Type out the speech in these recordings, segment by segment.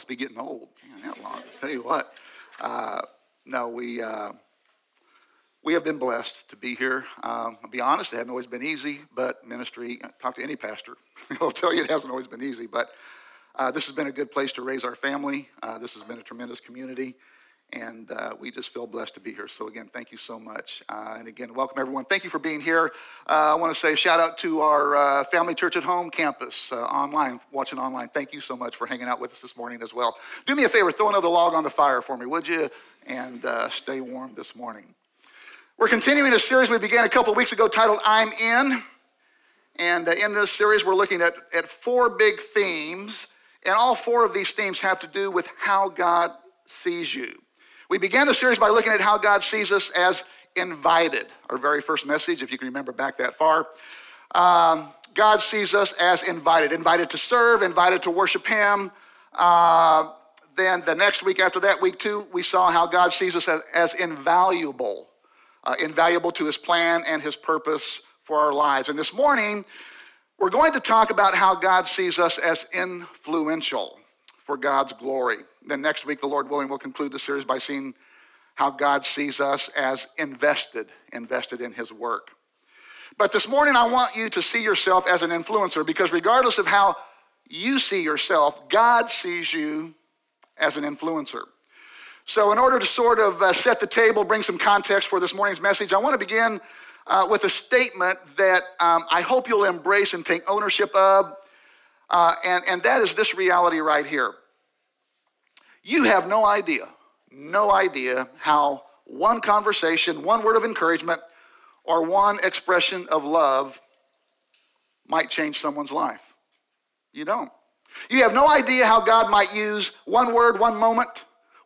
must be getting old. Man, that long. I'll tell you what. Uh, no, we, uh, we have been blessed to be here. Um, I'll be honest, it hasn't always been easy, but ministry, talk to any pastor, he'll tell you it hasn't always been easy. But uh, this has been a good place to raise our family. Uh, this has been a tremendous community and uh, we just feel blessed to be here. So again, thank you so much, uh, and again, welcome everyone. Thank you for being here. Uh, I want to say shout out to our uh, Family Church at Home campus uh, online, watching online. Thank you so much for hanging out with us this morning as well. Do me a favor, throw another log on the fire for me, would you? And stay warm this morning. We're continuing a series we began a couple of weeks ago titled "I'm In," and in this series we're looking at at four big themes, and all four of these themes have to do with how God sees you. We began the series by looking at how God sees us as invited, our very first message, if you can remember back that far. Um, God sees us as invited, invited to serve, invited to worship Him. Uh, then the next week after that, week two, we saw how God sees us as, as invaluable, uh, invaluable to His plan and His purpose for our lives. And this morning, we're going to talk about how God sees us as influential for God's glory. Then next week, the Lord willing, we'll conclude the series by seeing how God sees us as invested, invested in His work. But this morning, I want you to see yourself as an influencer because regardless of how you see yourself, God sees you as an influencer. So, in order to sort of uh, set the table, bring some context for this morning's message, I want to begin uh, with a statement that um, I hope you'll embrace and take ownership of. Uh, and, and that is this reality right here. You have no idea, no idea how one conversation, one word of encouragement, or one expression of love might change someone's life. You don't. You have no idea how God might use one word, one moment,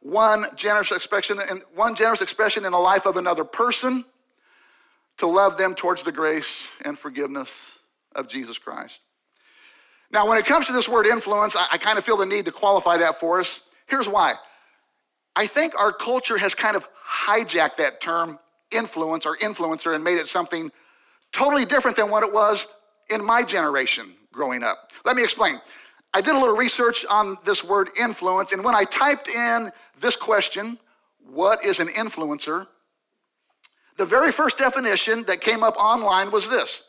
one generous expression, and one generous expression in the life of another person to love them towards the grace and forgiveness of Jesus Christ. Now, when it comes to this word influence, I, I kind of feel the need to qualify that for us. Here's why. I think our culture has kind of hijacked that term influence or influencer and made it something totally different than what it was in my generation growing up. Let me explain. I did a little research on this word influence, and when I typed in this question, what is an influencer? The very first definition that came up online was this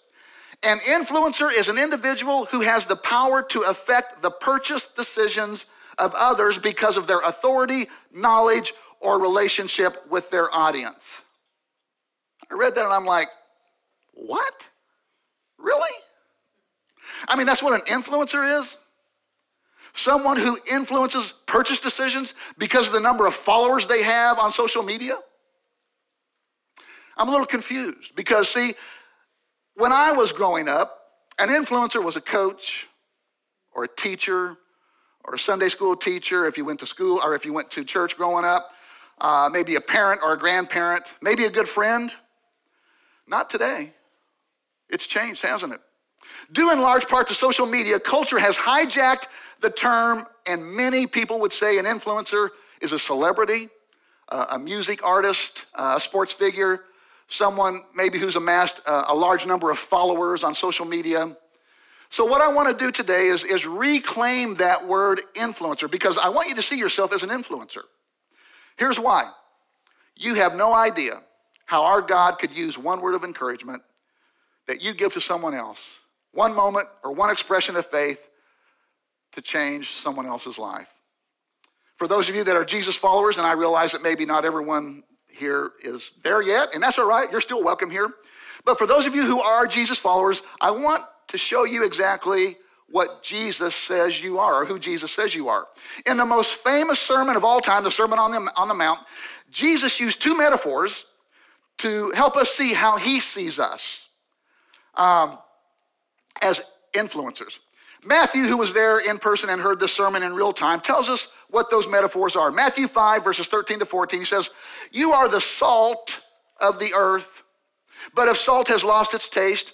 An influencer is an individual who has the power to affect the purchase decisions of others because of their authority, knowledge, or relationship with their audience. I read that and I'm like, what? Really? I mean, that's what an influencer is? Someone who influences purchase decisions because of the number of followers they have on social media? I'm a little confused because, see, when I was growing up, an influencer was a coach or a teacher or a Sunday school teacher, if you went to school or if you went to church growing up, uh, maybe a parent or a grandparent, maybe a good friend. Not today. It's changed, hasn't it? Due in large part to social media, culture has hijacked the term, and many people would say an influencer is a celebrity, uh, a music artist, uh, a sports figure, someone maybe who's amassed a large number of followers on social media. So, what I want to do today is, is reclaim that word influencer because I want you to see yourself as an influencer. Here's why you have no idea how our God could use one word of encouragement that you give to someone else, one moment or one expression of faith to change someone else's life. For those of you that are Jesus followers, and I realize that maybe not everyone here is there yet, and that's all right, you're still welcome here. But for those of you who are Jesus followers, I want to show you exactly what Jesus says you are, or who Jesus says you are. In the most famous sermon of all time, the Sermon on the, on the Mount, Jesus used two metaphors to help us see how he sees us um, as influencers. Matthew, who was there in person and heard the sermon in real time, tells us what those metaphors are. Matthew 5, verses 13 to 14, he says, You are the salt of the earth, but if salt has lost its taste,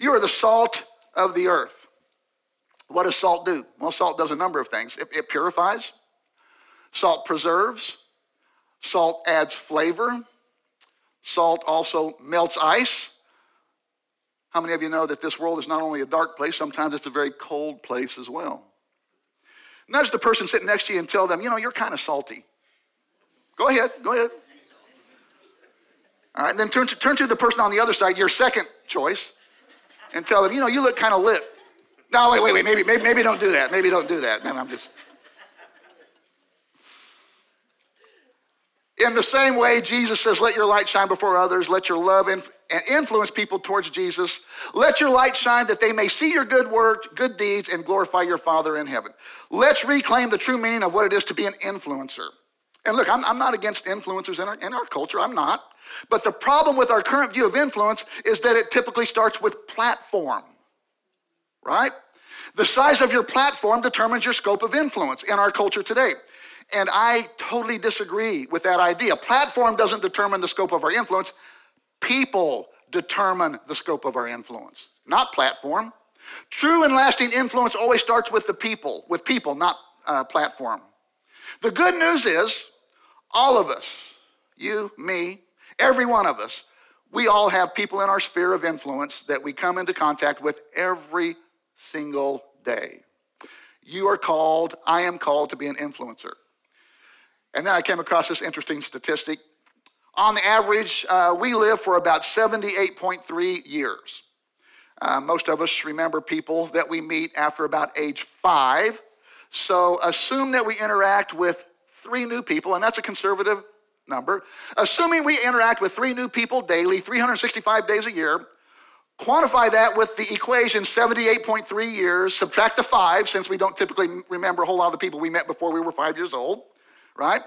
You are the salt of the earth. What does salt do? Well, salt does a number of things. It, it purifies, salt preserves, salt adds flavor, salt also melts ice. How many of you know that this world is not only a dark place, sometimes it's a very cold place as well? Nudge the person sitting next to you and tell them, you know, you're kind of salty. Go ahead, go ahead. All right, then turn to, turn to the person on the other side, your second choice, and tell them, you know, you look kind of lit. No, wait, wait, wait, maybe, maybe, maybe don't do that. Maybe don't do that. Man, I'm just. In the same way, Jesus says, Let your light shine before others, let your love and influence people towards Jesus. Let your light shine that they may see your good work, good deeds, and glorify your Father in heaven. Let's reclaim the true meaning of what it is to be an influencer. And look, I'm, I'm not against influencers in our, in our culture, I'm not. But the problem with our current view of influence is that it typically starts with platform, right? The size of your platform determines your scope of influence in our culture today. And I totally disagree with that idea. Platform doesn't determine the scope of our influence, people determine the scope of our influence, not platform. True and lasting influence always starts with the people, with people, not uh, platform. The good news is, all of us, you, me, every one of us, we all have people in our sphere of influence that we come into contact with every single day. You are called, I am called to be an influencer. And then I came across this interesting statistic. On the average, uh, we live for about 78.3 years. Uh, most of us remember people that we meet after about age five. So assume that we interact with three new people, and that's a conservative number. Assuming we interact with three new people daily, 365 days a year, quantify that with the equation 78.3 years, subtract the five, since we don't typically remember a whole lot of the people we met before we were five years old right?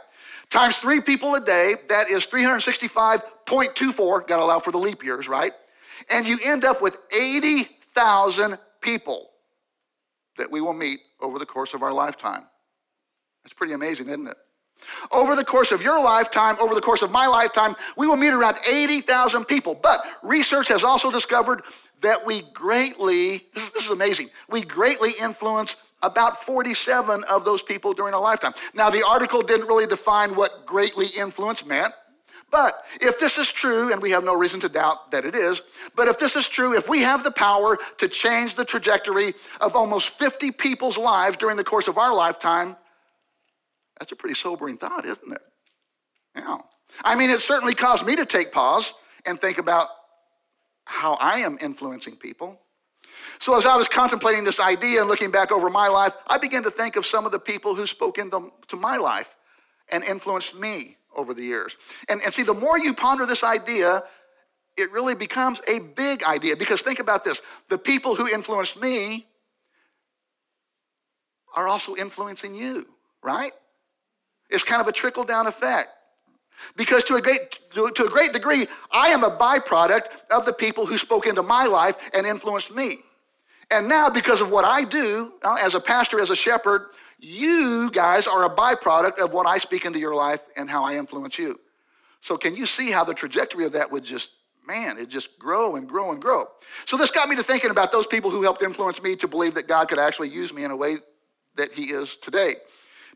Times three people a day, that is 365.24, got to allow for the leap years, right? And you end up with 80,000 people that we will meet over the course of our lifetime. That's pretty amazing, isn't it? Over the course of your lifetime, over the course of my lifetime, we will meet around 80,000 people. But research has also discovered that we greatly, this is, this is amazing, we greatly influence about 47 of those people during a lifetime. Now, the article didn't really define what greatly influence meant, but if this is true, and we have no reason to doubt that it is, but if this is true, if we have the power to change the trajectory of almost 50 people's lives during the course of our lifetime, that's a pretty sobering thought, isn't it? Yeah. I mean, it certainly caused me to take pause and think about how I am influencing people. So, as I was contemplating this idea and looking back over my life, I began to think of some of the people who spoke into my life and influenced me over the years. And, and see, the more you ponder this idea, it really becomes a big idea. Because think about this the people who influenced me are also influencing you, right? It's kind of a trickle down effect. Because to a, great, to, a great degree, I am a byproduct of the people who spoke into my life and influenced me. And now, because of what I do uh, as a pastor, as a shepherd, you guys are a byproduct of what I speak into your life and how I influence you. So, can you see how the trajectory of that would just, man, it just grow and grow and grow? So, this got me to thinking about those people who helped influence me to believe that God could actually use me in a way that He is today.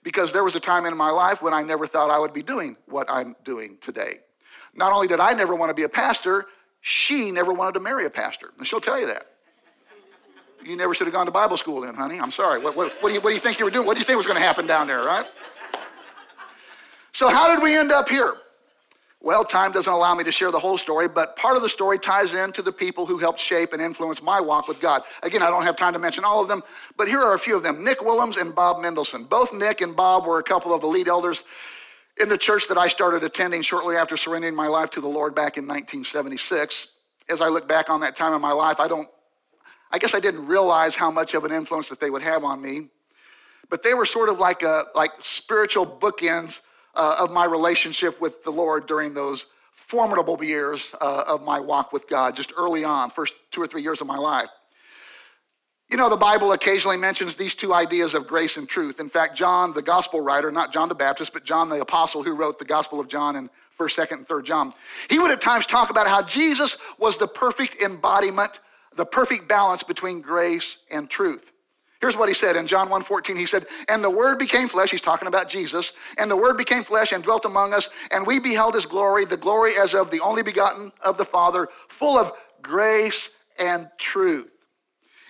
Because there was a time in my life when I never thought I would be doing what I'm doing today. Not only did I never want to be a pastor, she never wanted to marry a pastor. And she'll tell you that. You never should have gone to Bible school then, honey. I'm sorry. What, what, what, do, you, what do you think you were doing? What do you think was going to happen down there, right? So, how did we end up here? Well, time doesn't allow me to share the whole story, but part of the story ties into the people who helped shape and influence my walk with God. Again, I don't have time to mention all of them, but here are a few of them Nick Willems and Bob Mendelsohn. Both Nick and Bob were a couple of the lead elders in the church that I started attending shortly after surrendering my life to the Lord back in 1976. As I look back on that time in my life, I don't I guess I didn't realize how much of an influence that they would have on me. But they were sort of like, a, like spiritual bookends uh, of my relationship with the Lord during those formidable years uh, of my walk with God, just early on, first two or three years of my life. You know, the Bible occasionally mentions these two ideas of grace and truth. In fact, John, the gospel writer, not John the Baptist, but John the apostle who wrote the Gospel of John in 1st, 2nd, and 3rd John, he would at times talk about how Jesus was the perfect embodiment, the perfect balance between grace and truth. Here's what he said in John 1:14. He said, "And the word became flesh." He's talking about Jesus. "And the word became flesh and dwelt among us, and we beheld his glory, the glory as of the only begotten of the Father, full of grace and truth."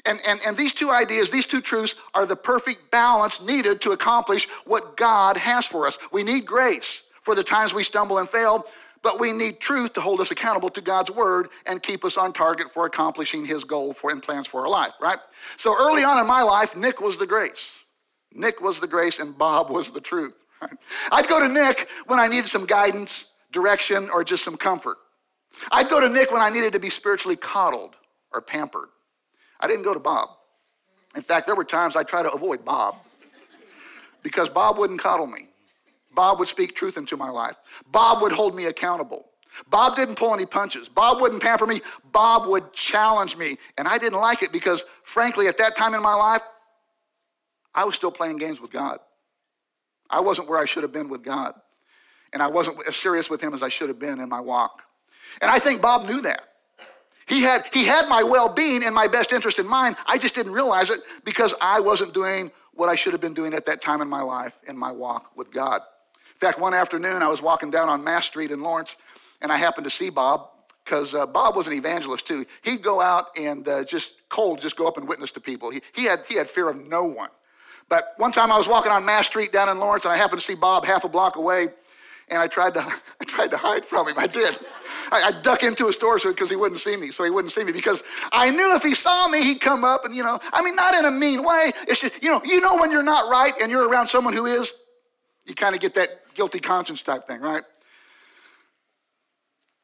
And, and, and these two ideas, these two truths, are the perfect balance needed to accomplish what God has for us. We need grace for the times we stumble and fail, but we need truth to hold us accountable to God's word and keep us on target for accomplishing his goal for and plans for our life, right? So early on in my life, Nick was the grace. Nick was the grace and Bob was the truth. Right? I'd go to Nick when I needed some guidance, direction, or just some comfort. I'd go to Nick when I needed to be spiritually coddled or pampered. I didn't go to Bob. In fact, there were times I tried to avoid Bob because Bob wouldn't coddle me. Bob would speak truth into my life. Bob would hold me accountable. Bob didn't pull any punches. Bob wouldn't pamper me. Bob would challenge me. And I didn't like it because, frankly, at that time in my life, I was still playing games with God. I wasn't where I should have been with God. And I wasn't as serious with Him as I should have been in my walk. And I think Bob knew that. He had, he had my well being and my best interest in mind. I just didn't realize it because I wasn't doing what I should have been doing at that time in my life in my walk with God. In fact, one afternoon I was walking down on Mass Street in Lawrence and I happened to see Bob because uh, Bob was an evangelist too. He'd go out and uh, just cold, just go up and witness to people. He, he, had, he had fear of no one. But one time I was walking on Mass Street down in Lawrence and I happened to see Bob half a block away and I tried to, I tried to hide from him. I did. I, would duck into a store because he wouldn't see me, so he wouldn't see me because I knew if he saw me, he'd come up and, you know, I mean, not in a mean way. It's just, you know, you know when you're not right and you're around someone who is, you kind of get that guilty conscience type thing, right?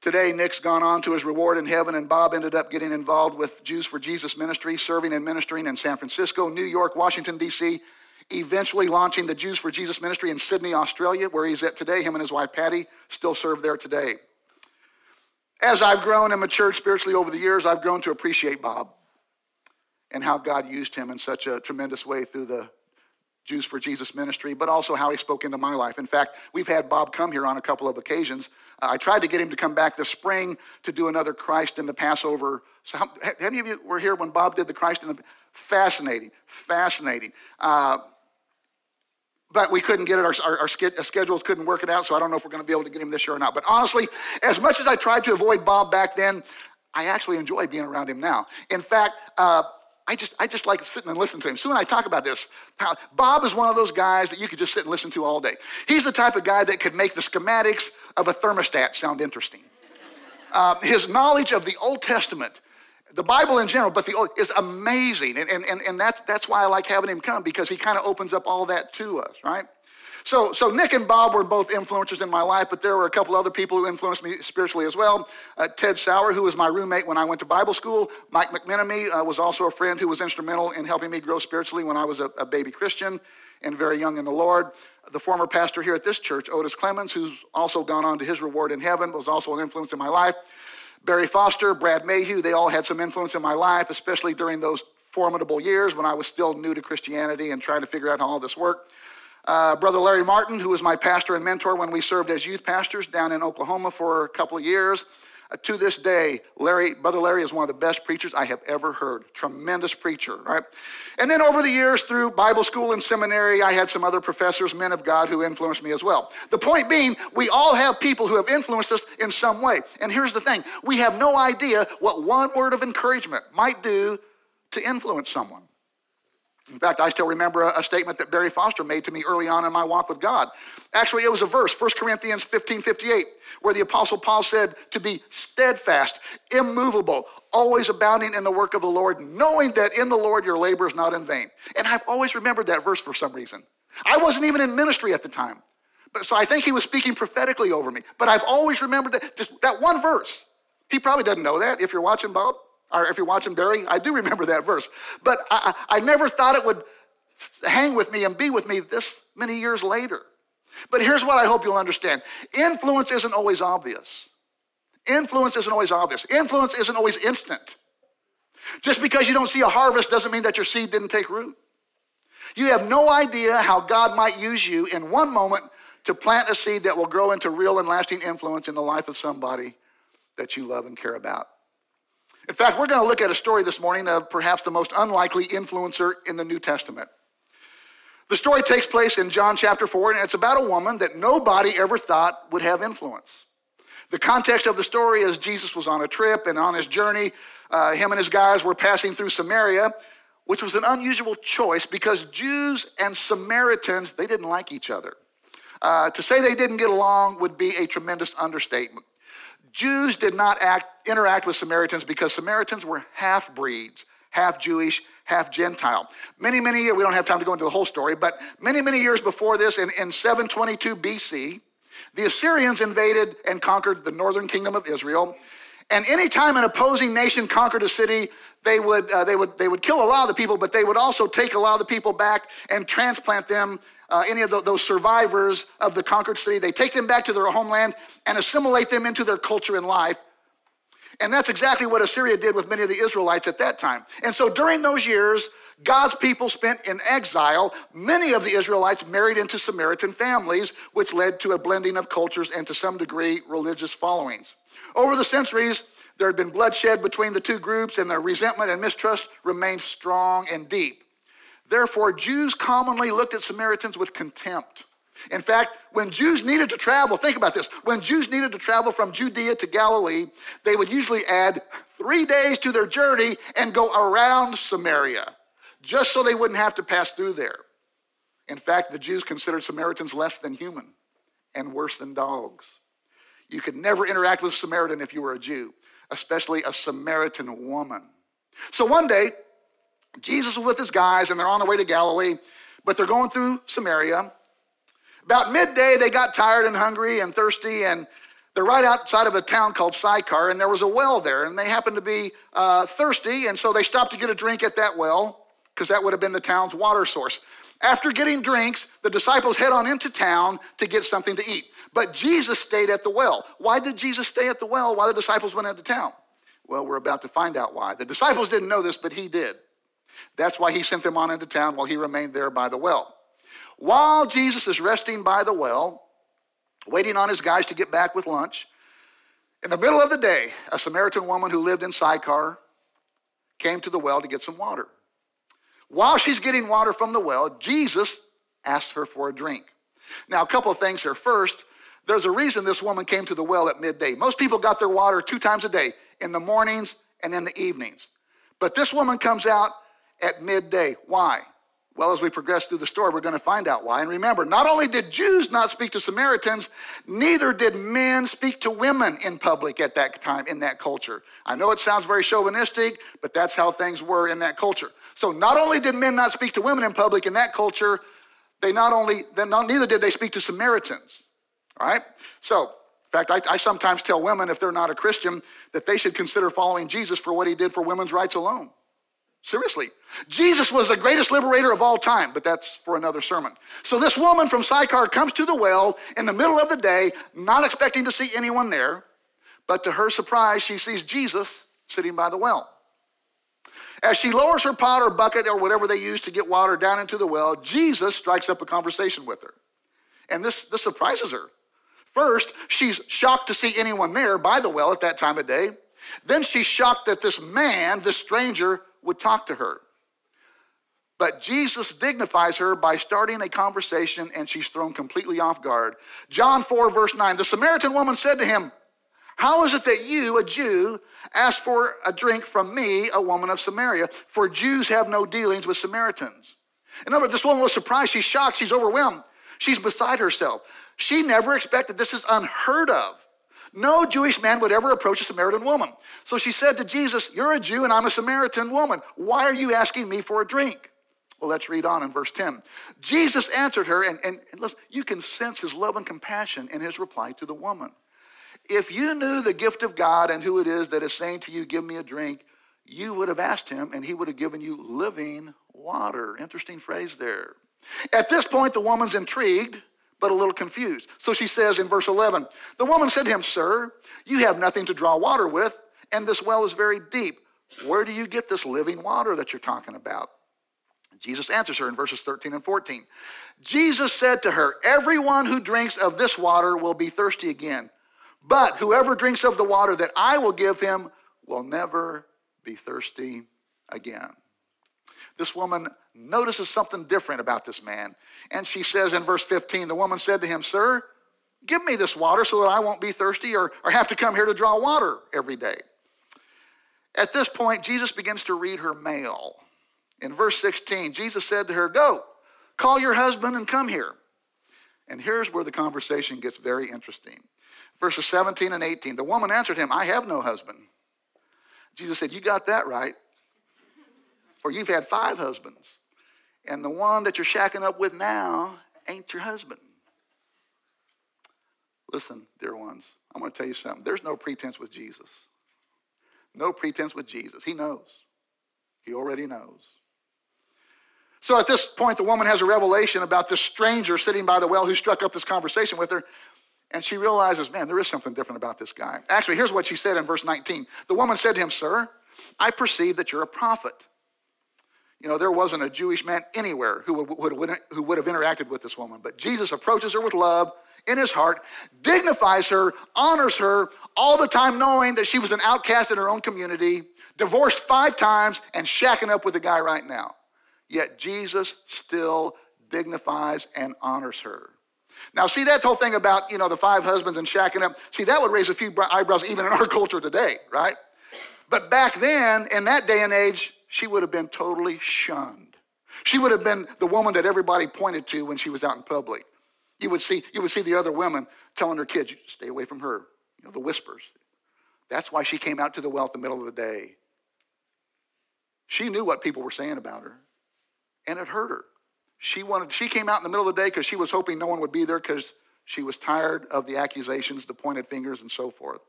Today, Nick's gone on to his reward in heaven, and Bob ended up getting involved with Jews for Jesus ministry, serving and ministering in San Francisco, New York, Washington, D.C., eventually launching the Jews for Jesus ministry in Sydney, Australia, where he's at today. Him and his wife, Patty, still serve there today. As I've grown and matured spiritually over the years, I've grown to appreciate Bob and how God used him in such a tremendous way through the Jews for Jesus ministry, but also how he spoke into my life. In fact, we've had Bob come here on a couple of occasions. Uh, I tried to get him to come back this spring to do another Christ in the Passover. So, how, have any of you were here when Bob did the Christ in the? Fascinating, fascinating. Uh, but we couldn't get it. Our, our, our, schedules couldn't work it out, so I don't know if we're going to be able to get him this year or not. But honestly, as much as I tried to avoid Bob back then, I actually enjoy being around him now. In fact, uh, I just, I just like sitting and listening to him. Sue and I talk about this. How Bob is one of those guys that you could just sit and listen to all day. He's the type of guy that could make the schematics of a thermostat sound interesting. Uh, his knowledge of the Old Testament the Bible in general, but the Old is amazing. And, and, and, and that's, that's why I like having him come because he kind of opens up all that to us, right? So, so Nick and Bob were both influencers in my life, but there were a couple other people who influenced me spiritually as well. Uh, Ted Sauer, who was my roommate when I went to Bible school. Mike McMenemy uh, was also a friend who was instrumental in helping me grow spiritually when I was a, a baby Christian and very young in the Lord. The former pastor here at this church, Otis Clemens, who's also gone on to his reward in heaven, was also an influence in my life. Barry Foster, Brad Mayhew, they all had some influence in my life, especially during those formidable years when I was still new to Christianity and trying to figure out how all this worked. Uh, Brother Larry Martin, who was my pastor and mentor when we served as youth pastors down in Oklahoma for a couple of years. Uh, to this day, Larry, Brother Larry is one of the best preachers I have ever heard. Tremendous preacher, right? And then over the years, through Bible school and seminary, I had some other professors, men of God, who influenced me as well. The point being, we all have people who have influenced us in some way. And here's the thing we have no idea what one word of encouragement might do to influence someone. In fact, I still remember a, statement that Barry Foster made to me early on in my walk with God. Actually, it was a verse, 1 Corinthians 15 58, where the Apostle Paul said to be steadfast, immovable, always abounding in the work of the Lord, knowing that in the Lord your labor is not in vain. And I've always remembered that verse for some reason. I wasn't even in ministry at the time. But, so I think he was speaking prophetically over me. But I've always remembered that, just that one verse. He probably doesn't know that if you're watching, Bob or if you're watching Barry, I do remember that verse. But I, I never thought it would hang with me and be with me this many years later. But here's what I hope you'll understand influence isn't always obvious. Influence isn't always obvious. Influence isn't always instant. Just because you don't see a harvest doesn't mean that your seed didn't take root. You have no idea how God might use you in one moment to plant a seed that will grow into real and lasting influence in the life of somebody that you love and care about. In fact, we're going to look at a story this morning of perhaps the most unlikely influencer in the New Testament. The story takes place in John chapter 4, and it's about a woman that nobody ever thought would have influence. The context of the story is Jesus was on a trip, and on his journey, uh, him and his guys were passing through Samaria, which was an unusual choice because Jews and Samaritans, they didn't like each other. Uh, to say they didn't get along would be a tremendous understatement. Jews did not act, interact with Samaritans because Samaritans were half breeds, half Jewish, half Gentile. Many, many years, we don't have time to go into the whole story, but many, many years before this, in, in 722 BC, the Assyrians invaded and conquered the northern kingdom of Israel. And anytime an opposing nation conquered a city, they would, uh, they, would, they would kill a lot of the people, but they would also take a lot of the people back and transplant them uh, any of the, those survivors of the conquered city. They take them back to their homeland and assimilate them into their culture and life. And that's exactly what Assyria did with many of the Israelites at that time. And so during those years, God's people spent in exile. Many of the Israelites married into Samaritan families, which led to a blending of cultures and to some degree religious followings. Over the centuries, there had been bloodshed between the two groups, and their resentment and mistrust remained strong and deep. Therefore, Jews commonly looked at Samaritans with contempt. In fact, when Jews needed to travel, think about this. When Jews needed to travel from Judea to Galilee, they would usually add three days to their journey and go around Samaria, just so they wouldn't have to pass through there. In fact, the Jews considered Samaritans less than human and worse than dogs. You could never interact with a Samaritan if you were a Jew, especially a Samaritan woman. So one day, Jesus was with his guys and they're on their way to Galilee, but they're going through Samaria. About midday, they got tired and hungry and thirsty, and they're right outside of a town called Sychar, and there was a well there, and they happened to be uh, thirsty, and so they stopped to get a drink at that well, because that would have been the town's water source. After getting drinks, the disciples head on into town to get something to eat. But Jesus stayed at the well. Why did Jesus stay at the well while the disciples went into town? Well, we're about to find out why. The disciples didn't know this, but he did. That's why he sent them on into town while he remained there by the well. While Jesus is resting by the well, waiting on his guys to get back with lunch, in the middle of the day, a Samaritan woman who lived in Sychar came to the well to get some water. While she's getting water from the well, Jesus asked her for a drink. Now, a couple of things here. First, there's a reason this woman came to the well at midday. Most people got their water two times a day, in the mornings and in the evenings. But this woman comes out at midday. Why? Well, as we progress through the story, we're going to find out why. And remember, not only did Jews not speak to Samaritans, neither did men speak to women in public at that time in that culture. I know it sounds very chauvinistic, but that's how things were in that culture. So not only did men not speak to women in public in that culture, they not only, then neither did they speak to Samaritans. All right? So, in fact, I, I sometimes tell women, if they're not a Christian, that they should consider following Jesus for what he did for women's rights alone. Seriously. Jesus was the greatest liberator of all time, but that's for another sermon. So this woman from Sychar comes to the well in the middle of the day, not expecting to see anyone there, but to her surprise, she sees Jesus sitting by the well. As she lowers her pot or bucket or whatever they use to get water down into the well, Jesus strikes up a conversation with her. And this, this surprises her. First, she's shocked to see anyone there by the well at that time of day. Then she's shocked that this man, this stranger, would talk to her. But Jesus dignifies her by starting a conversation and she's thrown completely off guard. John 4, verse 9 The Samaritan woman said to him, How is it that you, a Jew, ask for a drink from me, a woman of Samaria? For Jews have no dealings with Samaritans. In other words, this woman was surprised. She's shocked. She's overwhelmed. She's beside herself. She never expected this is unheard of. No Jewish man would ever approach a Samaritan woman. So she said to Jesus, You're a Jew and I'm a Samaritan woman. Why are you asking me for a drink? Well, let's read on in verse 10. Jesus answered her, and, and, listen, you can sense his love and compassion in his reply to the woman. If you knew the gift of God and who it is that is saying to you, Give me a drink, you would have asked him, and he would have given you living water. Interesting phrase there. At this point, the woman's intrigued but a little confused. So she says in verse 11, The woman said to him, Sir, you have nothing to draw water with, and this well is very deep. Where do you get this living water that you're talking about? Jesus answers her in verses 13 and 14. Jesus said to her, Everyone who drinks of this water will be thirsty again. But whoever drinks of the water that I will give him will never be thirsty again. This woman notices something different about this man. And she says in verse 15, the woman said to him, Sir, give me this water so that I won't be thirsty or, or have to come here to draw water every day. At this point, Jesus begins to read her mail. In verse 16, Jesus said to her, Go, call your husband and come here. And here's where the conversation gets very interesting. Verses 17 and 18. The woman answered him, I have no husband. Jesus said, You got that right. For you've had five husbands. And the one that you're shacking up with now ain't your husband. Listen, dear ones, I'm going to tell you something. There's no pretense with Jesus. No pretense with Jesus. He knows. He already knows. So at this point, the woman has a revelation about this stranger sitting by the well who struck up this conversation with her. And she realizes, man, there is something different about this guy. Actually, here's what she said in verse 19. The woman said to him, Sir, I perceive that you're a prophet. You know, there wasn't a Jewish man anywhere who would, would, who would have interacted with this woman. But Jesus approaches her with love in his heart, dignifies her, honors her, all the time knowing that she was an outcast in her own community, divorced five times, and shacking up with a guy right now. Yet Jesus still dignifies and honors her. Now, see that whole thing about, you know, the five husbands and shacking up. See, that would raise a few eyebrows even in our culture today, right? But back then, in that day and age, she would have been totally shunned. She would have been the woman that everybody pointed to when she was out in public. You would see, you would see the other women telling their kids, stay away from her. You know, the whispers. That's why she came out to the well at the middle of the day. She knew what people were saying about her, and it hurt her. She wanted, she came out in the middle of the day because she was hoping no one would be there because she was tired of the accusations, the pointed fingers, and so forth.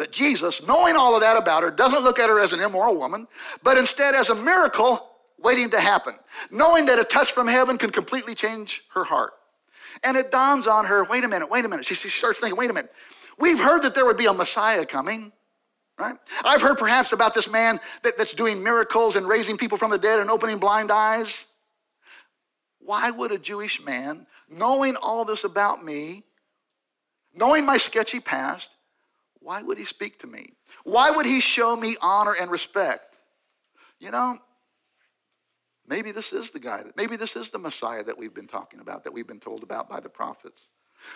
But Jesus, knowing all of that about her, doesn't look at her as an immoral woman, but instead as a miracle waiting to happen, knowing that a touch from heaven can completely change her heart. And it dawns on her wait a minute, wait a minute. She, she starts thinking, wait a minute. We've heard that there would be a Messiah coming, right? I've heard perhaps about this man that, that's doing miracles and raising people from the dead and opening blind eyes. Why would a Jewish man, knowing all this about me, knowing my sketchy past, why would he speak to me? Why would he show me honor and respect? You know, maybe this is the guy, that, maybe this is the Messiah that we've been talking about, that we've been told about by the prophets.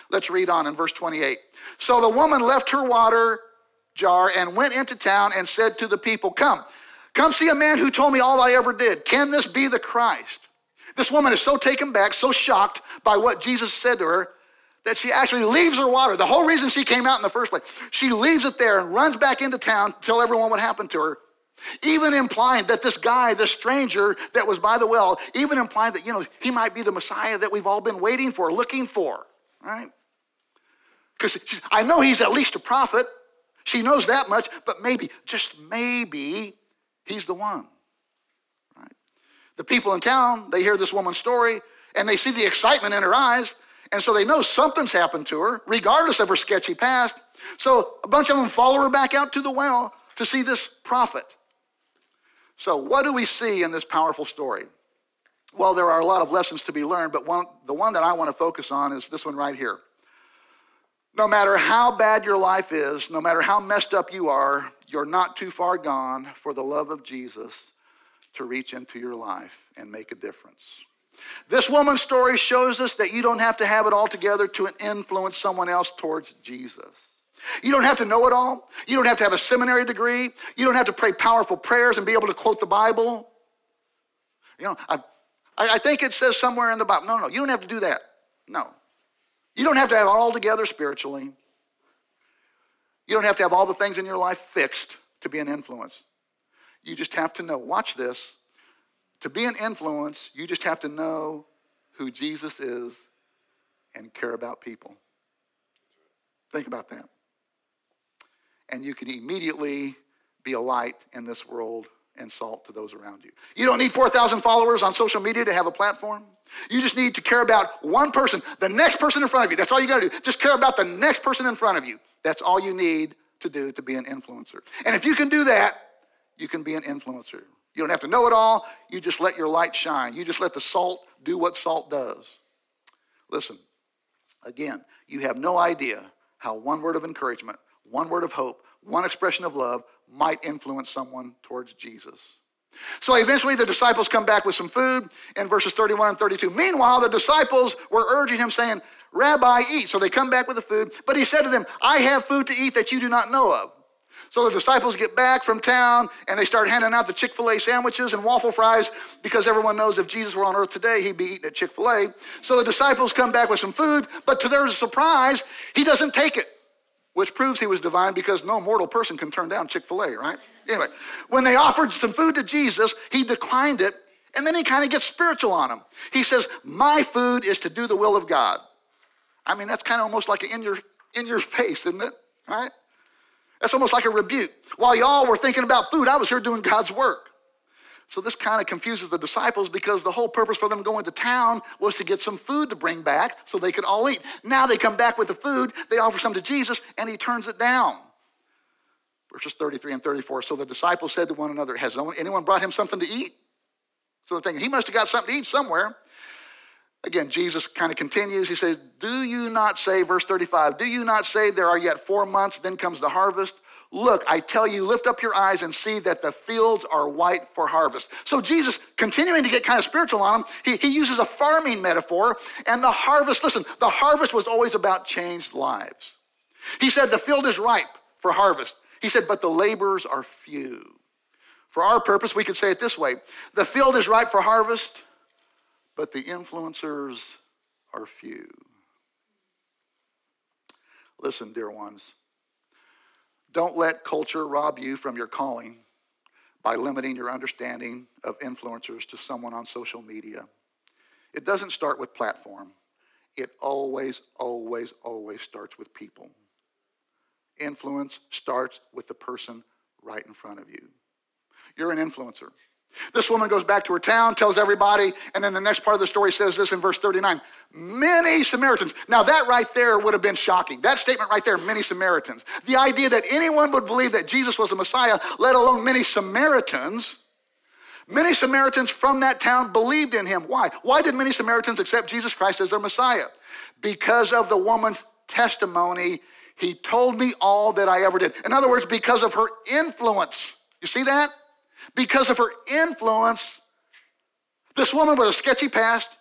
Let's read on in verse 28. So the woman left her water jar and went into town and said to the people, Come, come see a man who told me all I ever did. Can this be the Christ? This woman is so taken back, so shocked by what Jesus said to her, that she actually leaves her water. The whole reason she came out in the first place, she leaves it there and runs back into town to tell everyone what happened to her. Even implying that this guy, this stranger that was by the well, even implying that, you know, he might be the Messiah that we've all been waiting for, looking for, right? Because I know he's at least a prophet. She knows that much, but maybe, just maybe, he's the one. Right? The people in town, they hear this woman's story and they see the excitement in her eyes and so they know something's happened to her, regardless of her sketchy past. So a bunch of them follow her back out to the well to see this prophet. So, what do we see in this powerful story? Well, there are a lot of lessons to be learned, but one, the one that I want to focus on is this one right here. No matter how bad your life is, no matter how messed up you are, you're not too far gone for the love of Jesus to reach into your life and make a difference. This woman's story shows us that you don't have to have it all together to influence someone else towards Jesus. You don't have to know it all. You don't have to have a seminary degree. You don't have to pray powerful prayers and be able to quote the Bible. You know, I, I think it says somewhere in the Bible. No, no, you don't have to do that. No. You don't have to have it all together spiritually. You don't have to have all the things in your life fixed to be an influence. You just have to know. Watch this. To be an influence, you just have to know who Jesus is and care about people. Think about that. And you can immediately be a light in this world and salt to those around you. You don't need 4,000 followers on social media to have a platform. You just need to care about one person, the next person in front of you. That's all you got to do. Just care about the next person in front of you. That's all you need to do to be an influencer. And if you can do that, you can be an influencer. You don't have to know it all. You just let your light shine. You just let the salt do what salt does. Listen, again, you have no idea how one word of encouragement, one word of hope, one expression of love might influence someone towards Jesus. So eventually the disciples come back with some food in verses 31 and 32. Meanwhile, the disciples were urging him, saying, Rabbi, eat. So they come back with the food. But he said to them, I have food to eat that you do not know of. So the disciples get back from town and they start handing out the Chick fil A sandwiches and waffle fries because everyone knows if Jesus were on earth today, he'd be eating at Chick fil A. So the disciples come back with some food, but to their surprise, he doesn't take it, which proves he was divine because no mortal person can turn down Chick fil A, right? Anyway, when they offered some food to Jesus, he declined it and then he kind of gets spiritual on them. He says, My food is to do the will of God. I mean, that's kind of almost like in your, in your face, isn't it? Right? That's almost like a rebuke. While y'all were thinking about food, I was here doing God's work. So this kind of confuses the disciples because the whole purpose for them going to town was to get some food to bring back so they could all eat. Now they come back with the food, they offer some to Jesus, and he turns it down. Verses 33 and 34. So the disciples said to one another, Has anyone brought him something to eat? So they're thinking, He must have got something to eat somewhere. Again, Jesus kind of continues. He says, Do you not say, verse 35, do you not say there are yet four months, then comes the harvest? Look, I tell you, lift up your eyes and see that the fields are white for harvest. So Jesus, continuing to get kind of spiritual on him, he, he uses a farming metaphor. And the harvest, listen, the harvest was always about changed lives. He said, The field is ripe for harvest. He said, But the laborers are few. For our purpose, we could say it this way The field is ripe for harvest but the influencers are few. Listen, dear ones, don't let culture rob you from your calling by limiting your understanding of influencers to someone on social media. It doesn't start with platform. It always, always, always starts with people. Influence starts with the person right in front of you. You're an influencer. This woman goes back to her town, tells everybody, and then the next part of the story says this in verse 39 many Samaritans. Now, that right there would have been shocking. That statement right there, many Samaritans. The idea that anyone would believe that Jesus was a Messiah, let alone many Samaritans. Many Samaritans from that town believed in him. Why? Why did many Samaritans accept Jesus Christ as their Messiah? Because of the woman's testimony. He told me all that I ever did. In other words, because of her influence. You see that? Because of her influence. This woman with a sketchy past,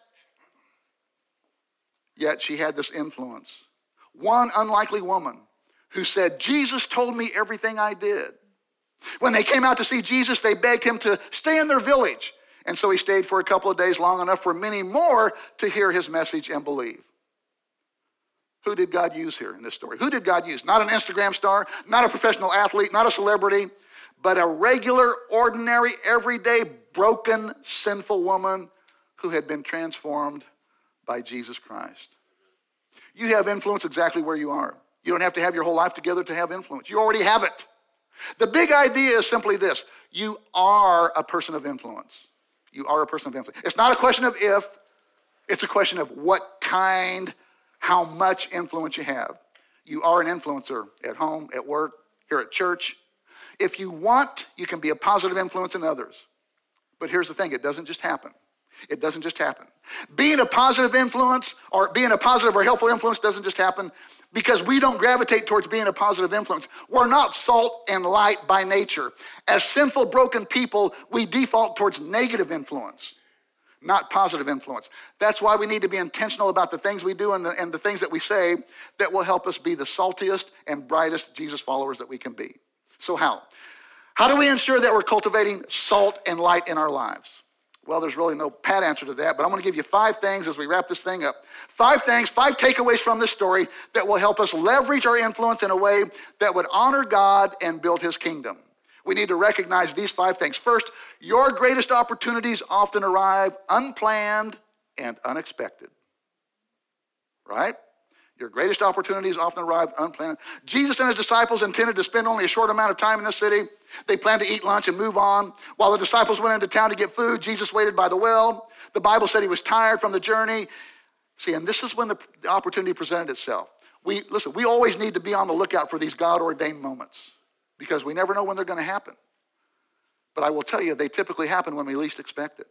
yet she had this influence. One unlikely woman who said, Jesus told me everything I did. When they came out to see Jesus, they begged him to stay in their village. And so he stayed for a couple of days, long enough for many more to hear his message and believe. Who did God use here in this story? Who did God use? Not an Instagram star, not a professional athlete, not a celebrity but a regular, ordinary, everyday, broken, sinful woman who had been transformed by Jesus Christ. You have influence exactly where you are. You don't have to have your whole life together to have influence. You already have it. The big idea is simply this you are a person of influence. You are a person of influence. It's not a question of if, it's a question of what kind, how much influence you have. You are an influencer at home, at work, here at church, if you want, you can be a positive influence in others. But here's the thing it doesn't just happen. It doesn't just happen. Being a positive influence or being a positive or helpful influence doesn't just happen because we don't gravitate towards being a positive influence. We're not salt and light by nature. As sinful, broken people, we default towards negative influence, not positive influence. That's why we need to be intentional about the things we do and the, and the things that we say that will help us be the saltiest and brightest Jesus followers that we can be. So, how? How do we ensure that we're cultivating salt and light in our lives? Well, there's really no pat answer to that, but I'm going to give you five things as we wrap this thing up. Five things, five takeaways from this story that will help us leverage our influence in a way that would honor God and build his kingdom. We need to recognize these five things. First, your greatest opportunities often arrive unplanned and unexpected. Right? Your greatest opportunities often arrive unplanned. Jesus and his disciples intended to spend only a short amount of time in the city. They planned to eat lunch and move on. While the disciples went into town to get food, Jesus waited by the well. The Bible said he was tired from the journey. See, and this is when the opportunity presented itself. We, listen, we always need to be on the lookout for these God ordained moments because we never know when they're going to happen. But I will tell you, they typically happen when we least expect it.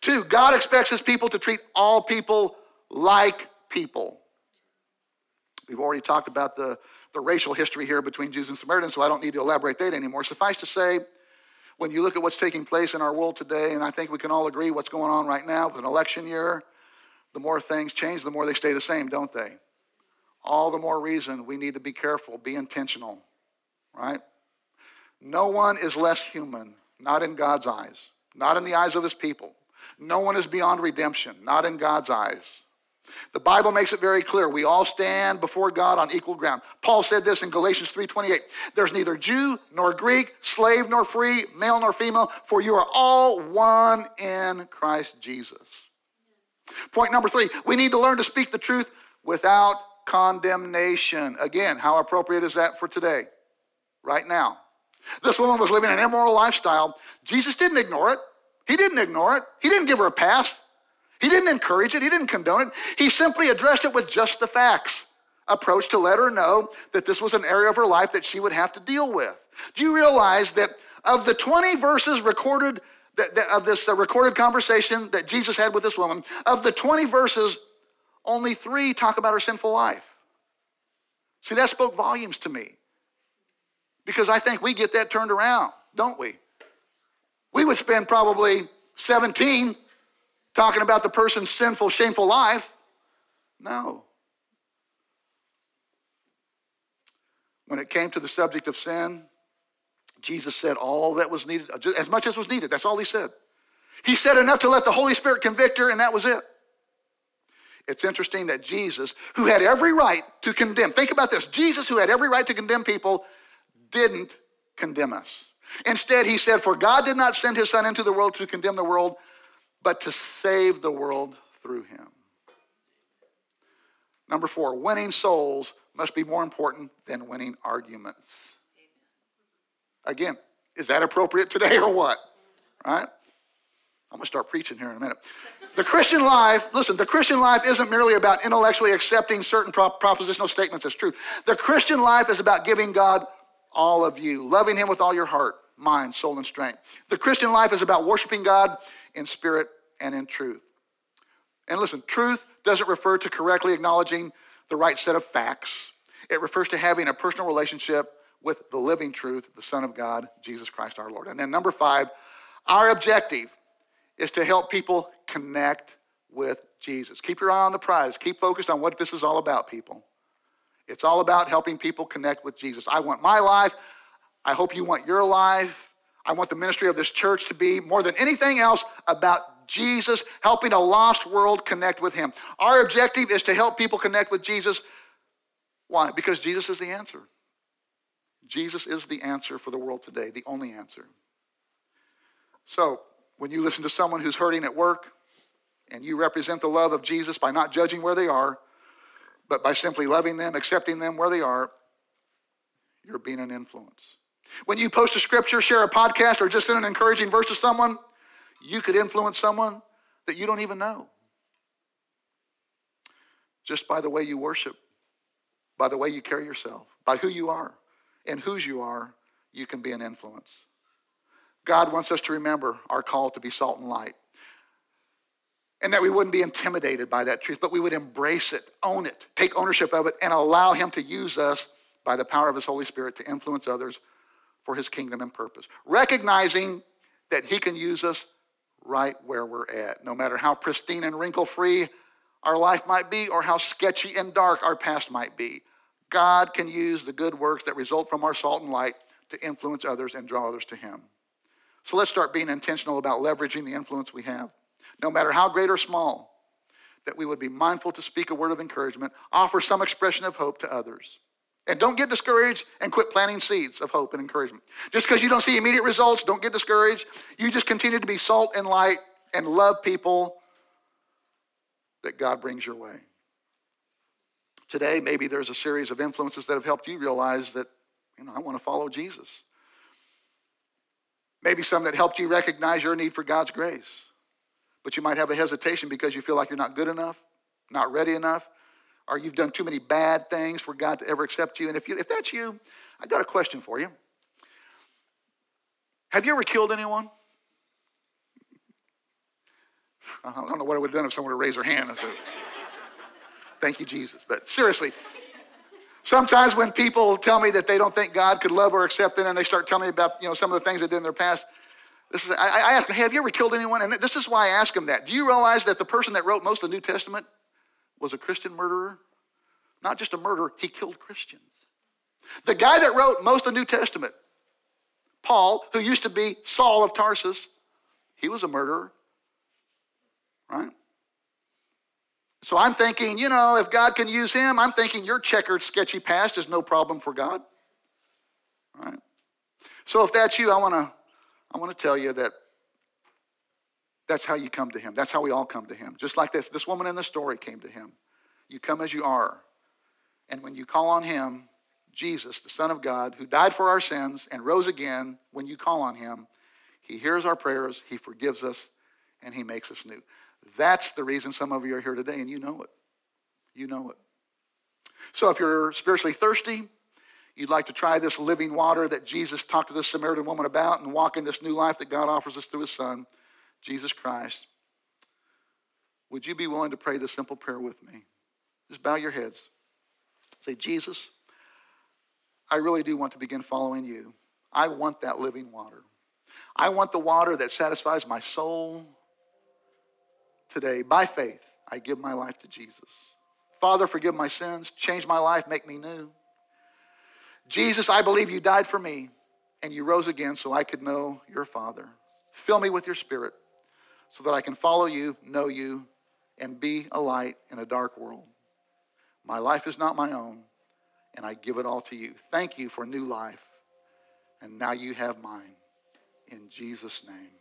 Two, God expects his people to treat all people like people. We've already talked about the, the racial history here between Jews and Samaritans, so I don't need to elaborate that anymore. Suffice to say, when you look at what's taking place in our world today, and I think we can all agree what's going on right now with an election year, the more things change, the more they stay the same, don't they? All the more reason we need to be careful, be intentional, right? No one is less human, not in God's eyes, not in the eyes of his people. No one is beyond redemption, not in God's eyes. The Bible makes it very clear. We all stand before God on equal ground. Paul said this in Galatians 3:28. There's neither Jew nor Greek, slave nor free, male nor female, for you are all one in Christ Jesus. Point number 3, we need to learn to speak the truth without condemnation. Again, how appropriate is that for today? Right now. This woman was living an immoral lifestyle. Jesus didn't ignore it. He didn't ignore it. He didn't give her a pass. He didn't encourage it. He didn't condone it. He simply addressed it with just the facts approach to let her know that this was an area of her life that she would have to deal with. Do you realize that of the 20 verses recorded that, that, of this uh, recorded conversation that Jesus had with this woman, of the 20 verses, only three talk about her sinful life. See, that spoke volumes to me because I think we get that turned around, don't we? We would spend probably 17 talking about the person's sinful, shameful life. No. When it came to the subject of sin, Jesus said all that was needed, uh, as much as was needed. That's all he said. He said enough to let the Holy Spirit convict her, and that was it. It's interesting that Jesus, who had every right to condemn, think about this Jesus, who had every right to condemn people, didn't condemn us. Instead, he said, For God did not send his Son into the world to condemn the world, but to save the world through him. Number four, winning souls must be more important than winning arguments. Again, is that appropriate today or what? Right? I'm going to start preaching here in a minute. The Christian life, listen, the Christian life isn't merely about intellectually accepting certain propositional statements as truth. The Christian life is about giving God all of you, loving Him with all your heart, mind, soul, and strength. The Christian life is about worshiping God in spirit and in truth. And listen, truth doesn't refer to correctly acknowledging the right set of facts, it refers to having a personal relationship with the living truth, the Son of God, Jesus Christ our Lord. And then number five, our objective is to help people connect with Jesus. Keep your eye on the prize. Keep focused on what this is all about, people. It's all about helping people connect with Jesus. I want my life. I hope you want your life. I want the ministry of this church to be more than anything else about Jesus, helping a lost world connect with Him. Our objective is to help people connect with Jesus. Why? Because Jesus is the answer. Jesus is the answer for the world today, the only answer. So, when you listen to someone who's hurting at work and you represent the love of Jesus by not judging where they are, but by simply loving them, accepting them where they are, you're being an influence. When you post a scripture, share a podcast, or just send an encouraging verse to someone, you could influence someone that you don't even know. Just by the way you worship, by the way you carry yourself, by who you are and whose you are, you can be an influence. God wants us to remember our call to be salt and light. And that we wouldn't be intimidated by that truth, but we would embrace it, own it, take ownership of it, and allow Him to use us by the power of His Holy Spirit to influence others for His kingdom and purpose. Recognizing that He can use us right where we're at. No matter how pristine and wrinkle free our life might be or how sketchy and dark our past might be, God can use the good works that result from our salt and light to influence others and draw others to Him. So let's start being intentional about leveraging the influence we have, no matter how great or small, that we would be mindful to speak a word of encouragement, offer some expression of hope to others. And don't get discouraged and quit planting seeds of hope and encouragement. Just because you don't see immediate results, don't get discouraged. You just continue to be salt and light and love people that God brings your way. Today, maybe there's a series of influences that have helped you realize that, you know, I want to follow Jesus. Maybe some that helped you recognize your need for God's grace. But you might have a hesitation because you feel like you're not good enough, not ready enough, or you've done too many bad things for God to ever accept you. And if, you, if that's you, I've got a question for you. Have you ever killed anyone? I don't know what I would have done if someone would raised their hand and said, Thank you, Jesus. But seriously, sometimes when people tell me that they don't think God could love or accept them, and they start telling me about you know some of the things they did in their past, this is I, I ask them, hey, have you ever killed anyone? And this is why I ask them that. Do you realize that the person that wrote most of the New Testament was a Christian murderer? Not just a murderer, he killed Christians. The guy that wrote most of the New Testament, Paul, who used to be Saul of Tarsus, he was a murderer, right? So I'm thinking, you know, if God can use him, I'm thinking your checkered, sketchy past is no problem for God. Right? So if that's you, I want to I want to tell you that that's how you come to him. That's how we all come to him. Just like this, this woman in the story came to him. You come as you are. And when you call on him, Jesus, the Son of God, who died for our sins and rose again, when you call on him, he hears our prayers, he forgives us, and he makes us new. That's the reason some of you are here today, and you know it. You know it. So if you're spiritually thirsty, you'd like to try this living water that Jesus talked to this Samaritan woman about and walk in this new life that God offers us through his Son, Jesus Christ, would you be willing to pray this simple prayer with me? Just bow your heads. Say, Jesus, I really do want to begin following you. I want that living water. I want the water that satisfies my soul today. By faith, I give my life to Jesus. Father, forgive my sins, change my life, make me new. Jesus, I believe you died for me and you rose again so I could know your Father. Fill me with your Spirit so that I can follow you, know you, and be a light in a dark world. My life is not my own, and I give it all to you. Thank you for new life, and now you have mine. In Jesus' name.